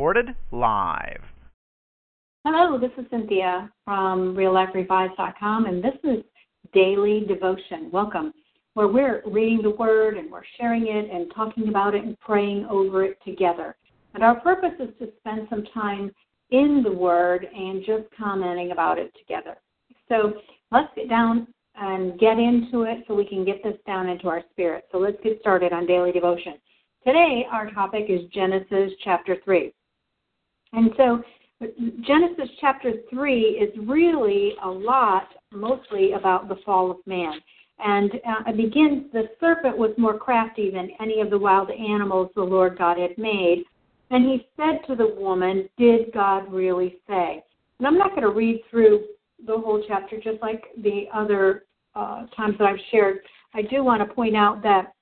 Recorded live. Hello, this is Cynthia from RealLifeRevised.com, and this is Daily Devotion. Welcome, where we're reading the Word and we're sharing it and talking about it and praying over it together. And our purpose is to spend some time in the Word and just commenting about it together. So let's get down and get into it so we can get this down into our spirit. So let's get started on daily devotion. Today, our topic is Genesis chapter 3. And so Genesis chapter 3 is really a lot, mostly about the fall of man. And uh, it begins the serpent was more crafty than any of the wild animals the Lord God had made. And he said to the woman, Did God really say? And I'm not going to read through the whole chapter just like the other uh, times that I've shared. I do want to point out that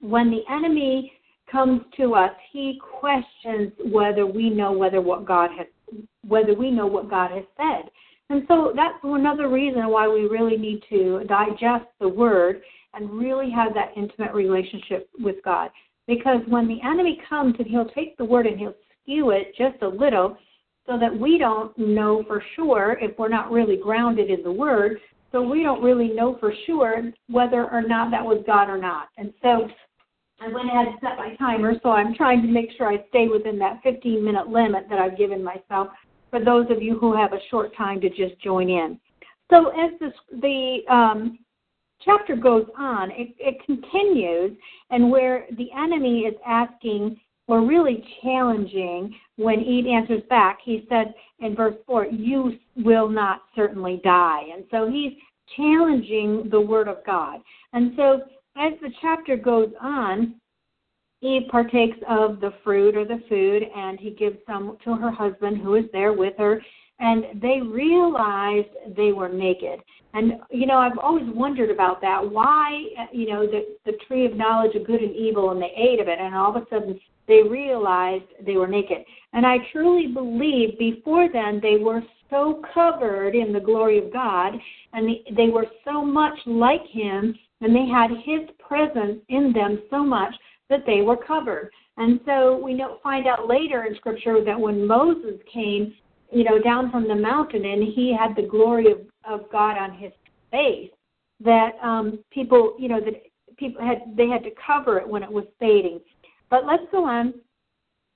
when the enemy comes to us, he questions whether we know whether what God has whether we know what God has said. And so that's another reason why we really need to digest the word and really have that intimate relationship with God. Because when the enemy comes and he'll take the word and he'll skew it just a little so that we don't know for sure if we're not really grounded in the word, so we don't really know for sure whether or not that was God or not. And so I went ahead and set my timer, so I'm trying to make sure I stay within that 15 minute limit that I've given myself for those of you who have a short time to just join in. So as this, the um, chapter goes on, it, it continues, and where the enemy is asking or really challenging when Eve answers back, he said in verse 4, You will not certainly die. And so he's challenging the word of God. And so as the chapter goes on, Eve partakes of the fruit or the food, and he gives some to her husband who is there with her. And they realized they were naked. And, you know, I've always wondered about that. Why, you know, the, the tree of knowledge of good and evil, and they ate of it, and all of a sudden they realized they were naked. And I truly believe before then they were so covered in the glory of God, and they were so much like Him, and they had His presence in them so much that they were covered. And so we know, find out later in Scripture that when Moses came, you know, down from the mountain and he had the glory of, of God on his face, that um, people, you know, that people had they had to cover it when it was fading. But let's go on.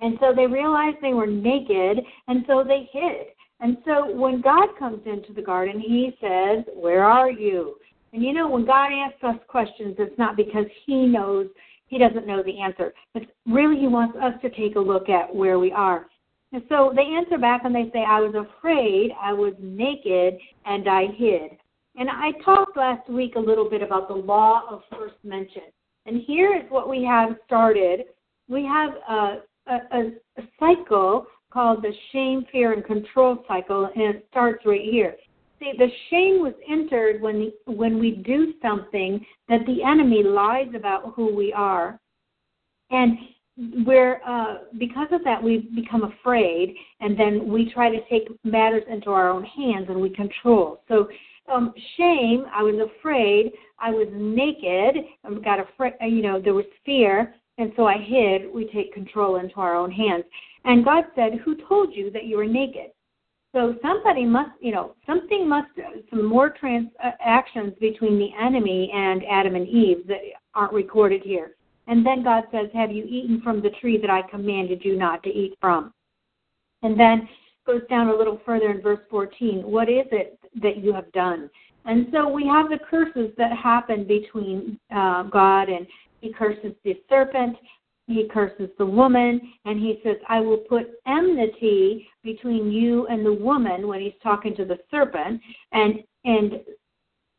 And so they realized they were naked, and so they hid. And so when God comes into the garden, he says, Where are you? And you know, when God asks us questions, it's not because he knows he doesn't know the answer. But really, he wants us to take a look at where we are. And so they answer back and they say, I was afraid, I was naked, and I hid. And I talked last week a little bit about the law of first mention. And here is what we have started. We have a, a, a cycle called the shame, fear, and control cycle, and it starts right here. See, the shame was entered when when we do something that the enemy lies about who we are, and we're uh, because of that we become afraid, and then we try to take matters into our own hands and we control. So, um, shame. I was afraid. I was naked. I got afraid. You know, there was fear, and so I hid. We take control into our own hands. And God said, "Who told you that you were naked?" So somebody must, you know, something must, some more transactions between the enemy and Adam and Eve that aren't recorded here. And then God says, Have you eaten from the tree that I commanded you not to eat from? And then goes down a little further in verse 14. What is it that you have done? And so we have the curses that happen between uh, God and he curses the serpent he curses the woman and he says, I will put enmity between you and the woman when he's talking to the serpent and and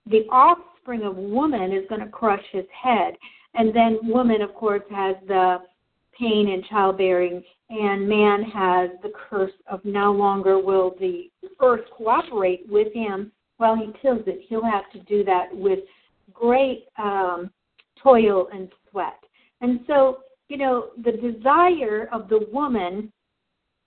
the offspring of woman is going to crush his head. And then woman, of course, has the pain in childbearing, and man has the curse of no longer will the earth cooperate with him while he tills it. He'll have to do that with great um, toil and sweat. And so, you know, the desire of the woman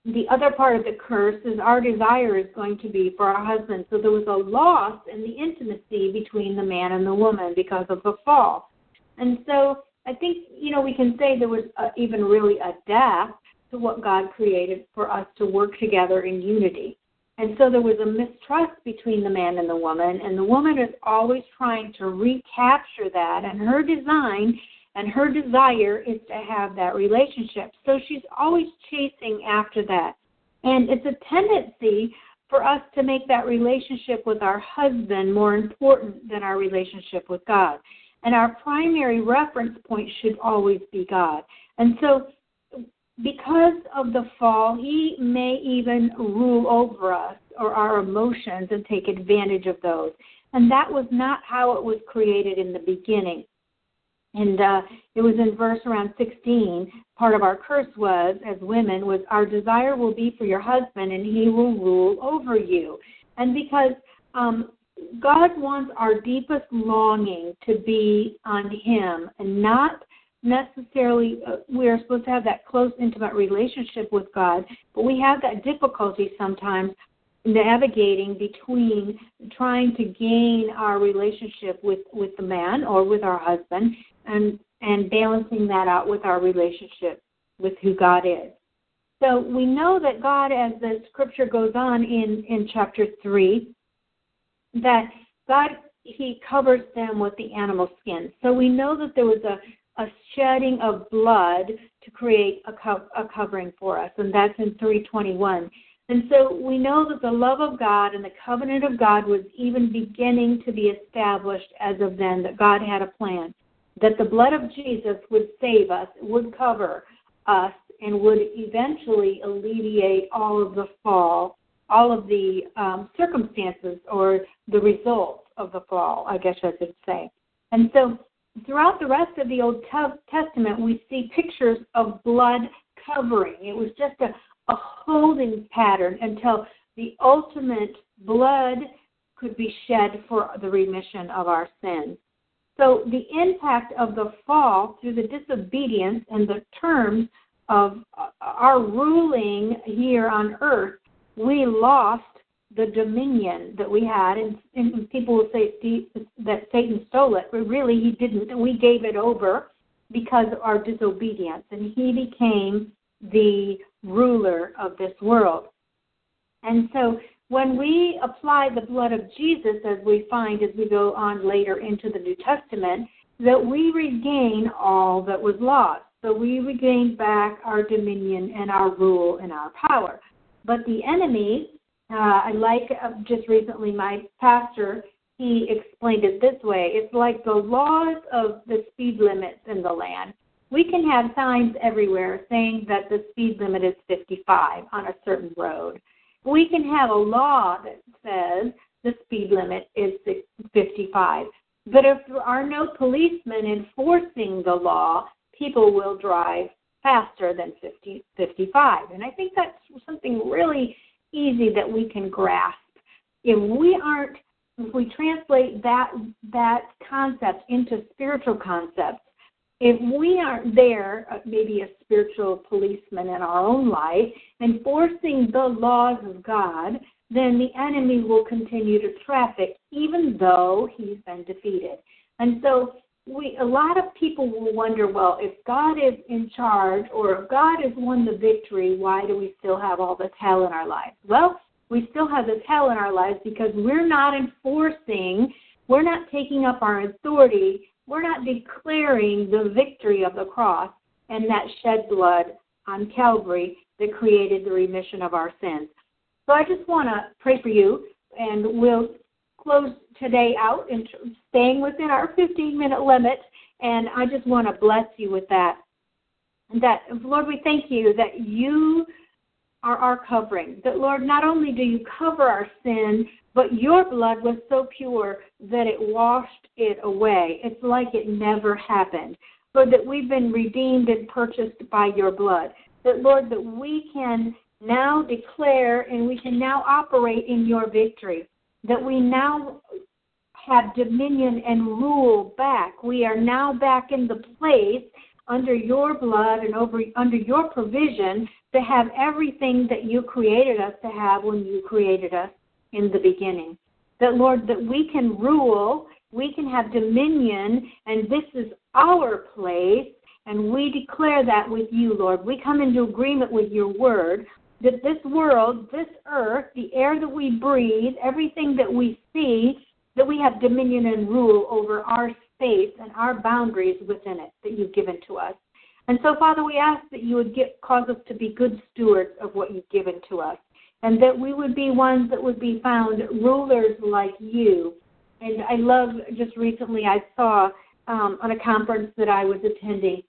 the other part of the curse is our desire is going to be for our husband. So there was a loss in the intimacy between the man and the woman because of the fall. And so I think, you know, we can say there was a, even really a death to what God created for us to work together in unity. And so there was a mistrust between the man and the woman, and the woman is always trying to recapture that. And her design and her desire is to have that relationship. So she's always chasing after that. And it's a tendency for us to make that relationship with our husband more important than our relationship with God. And our primary reference point should always be God. And so, because of the fall, he may even rule over us or our emotions and take advantage of those. And that was not how it was created in the beginning. And uh, it was in verse around 16. Part of our curse was, as women, was our desire will be for your husband, and he will rule over you. And because um, God wants our deepest longing to be on Him, and not necessarily uh, we are supposed to have that close, intimate relationship with God, but we have that difficulty sometimes navigating between trying to gain our relationship with with the man or with our husband and and balancing that out with our relationship with who God is. So we know that God, as the scripture goes on in, in chapter 3, that God, He covers them with the animal skin. So we know that there was a, a shedding of blood to create a, co- a covering for us, and that's in 321. And so we know that the love of God and the covenant of God was even beginning to be established as of then, that God had a plan that the blood of Jesus would save us, would cover us, and would eventually alleviate all of the fall, all of the um, circumstances or the results of the fall, I guess I should say. And so throughout the rest of the Old Testament, we see pictures of blood covering. It was just a, a holding pattern until the ultimate blood could be shed for the remission of our sins. So the impact of the fall through the disobedience and the terms of uh, our ruling here on earth, we lost the dominion that we had. And, and people will say that Satan stole it, but really he didn't. We gave it over because of our disobedience, and he became the ruler of this world. And so when we apply the blood of Jesus, as we find as we go on later into the New Testament, that we regain all that was lost. So we regain back our dominion and our rule and our power. But the enemy, uh, I like uh, just recently my pastor, he explained it this way it's like the laws of the speed limits in the land. We can have signs everywhere saying that the speed limit is 55 on a certain road we can have a law that says the speed limit is 55. But if there are no policemen enforcing the law, people will drive faster than 50, 55. And I think that's something really easy that we can grasp. If we aren't, if we translate that that concept into spiritual concepts, if we aren't there, uh, maybe a spiritual policeman in our own life, enforcing the laws of God, then the enemy will continue to traffic, even though he's been defeated. And so we a lot of people will wonder, well, if God is in charge or if God has won the victory, why do we still have all this hell in our lives? Well, we still have this hell in our lives because we're not enforcing, we're not taking up our authority we're not declaring the victory of the cross and that shed blood on Calvary that created the remission of our sins. So I just want to pray for you, and we'll close today out and staying within our 15 minute limit. And I just want to bless you with that. That Lord, we thank you that you are our covering. That, Lord, not only do you cover our sin, but your blood was so pure that it washed it away. It's like it never happened. Lord, that we've been redeemed and purchased by your blood. That, Lord, that we can now declare and we can now operate in your victory. That we now have dominion and rule back. We are now back in the place under your blood and over under your provision to have everything that you created us to have when you created us in the beginning. That Lord, that we can rule, we can have dominion, and this is our place, and we declare that with you, Lord. We come into agreement with your word that this world, this earth, the air that we breathe, everything that we see, that we have dominion and rule over our space and our boundaries within it that you've given to us. And so, Father, we ask that you would get, cause us to be good stewards of what you've given to us, and that we would be ones that would be found rulers like you. And I love just recently I saw um, on a conference that I was attending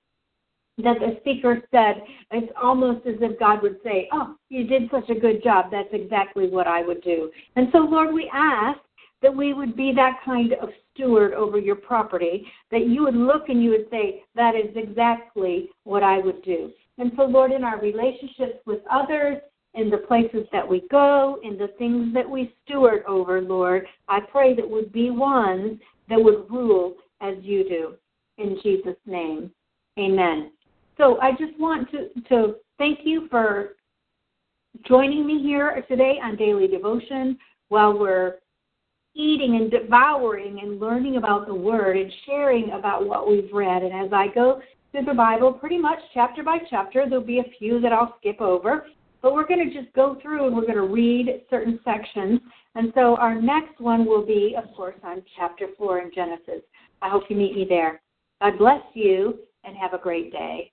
that the speaker said it's almost as if God would say, "Oh, you did such a good job. That's exactly what I would do." And so, Lord, we ask that we would be that kind of steward over your property, that you would look and you would say, That is exactly what I would do. And so, Lord, in our relationships with others, in the places that we go, in the things that we steward over, Lord, I pray that would be ones that would rule as you do. In Jesus' name, amen. So I just want to, to thank you for joining me here today on Daily Devotion while we're eating and devouring and learning about the Word and sharing about what we've read. And as I go through the Bible, pretty much chapter by chapter, there'll be a few that I'll skip over. But we're going to just go through and we're going to read certain sections. And so our next one will be, of course, on chapter 4 in Genesis. I hope you meet me there. God bless you and have a great day.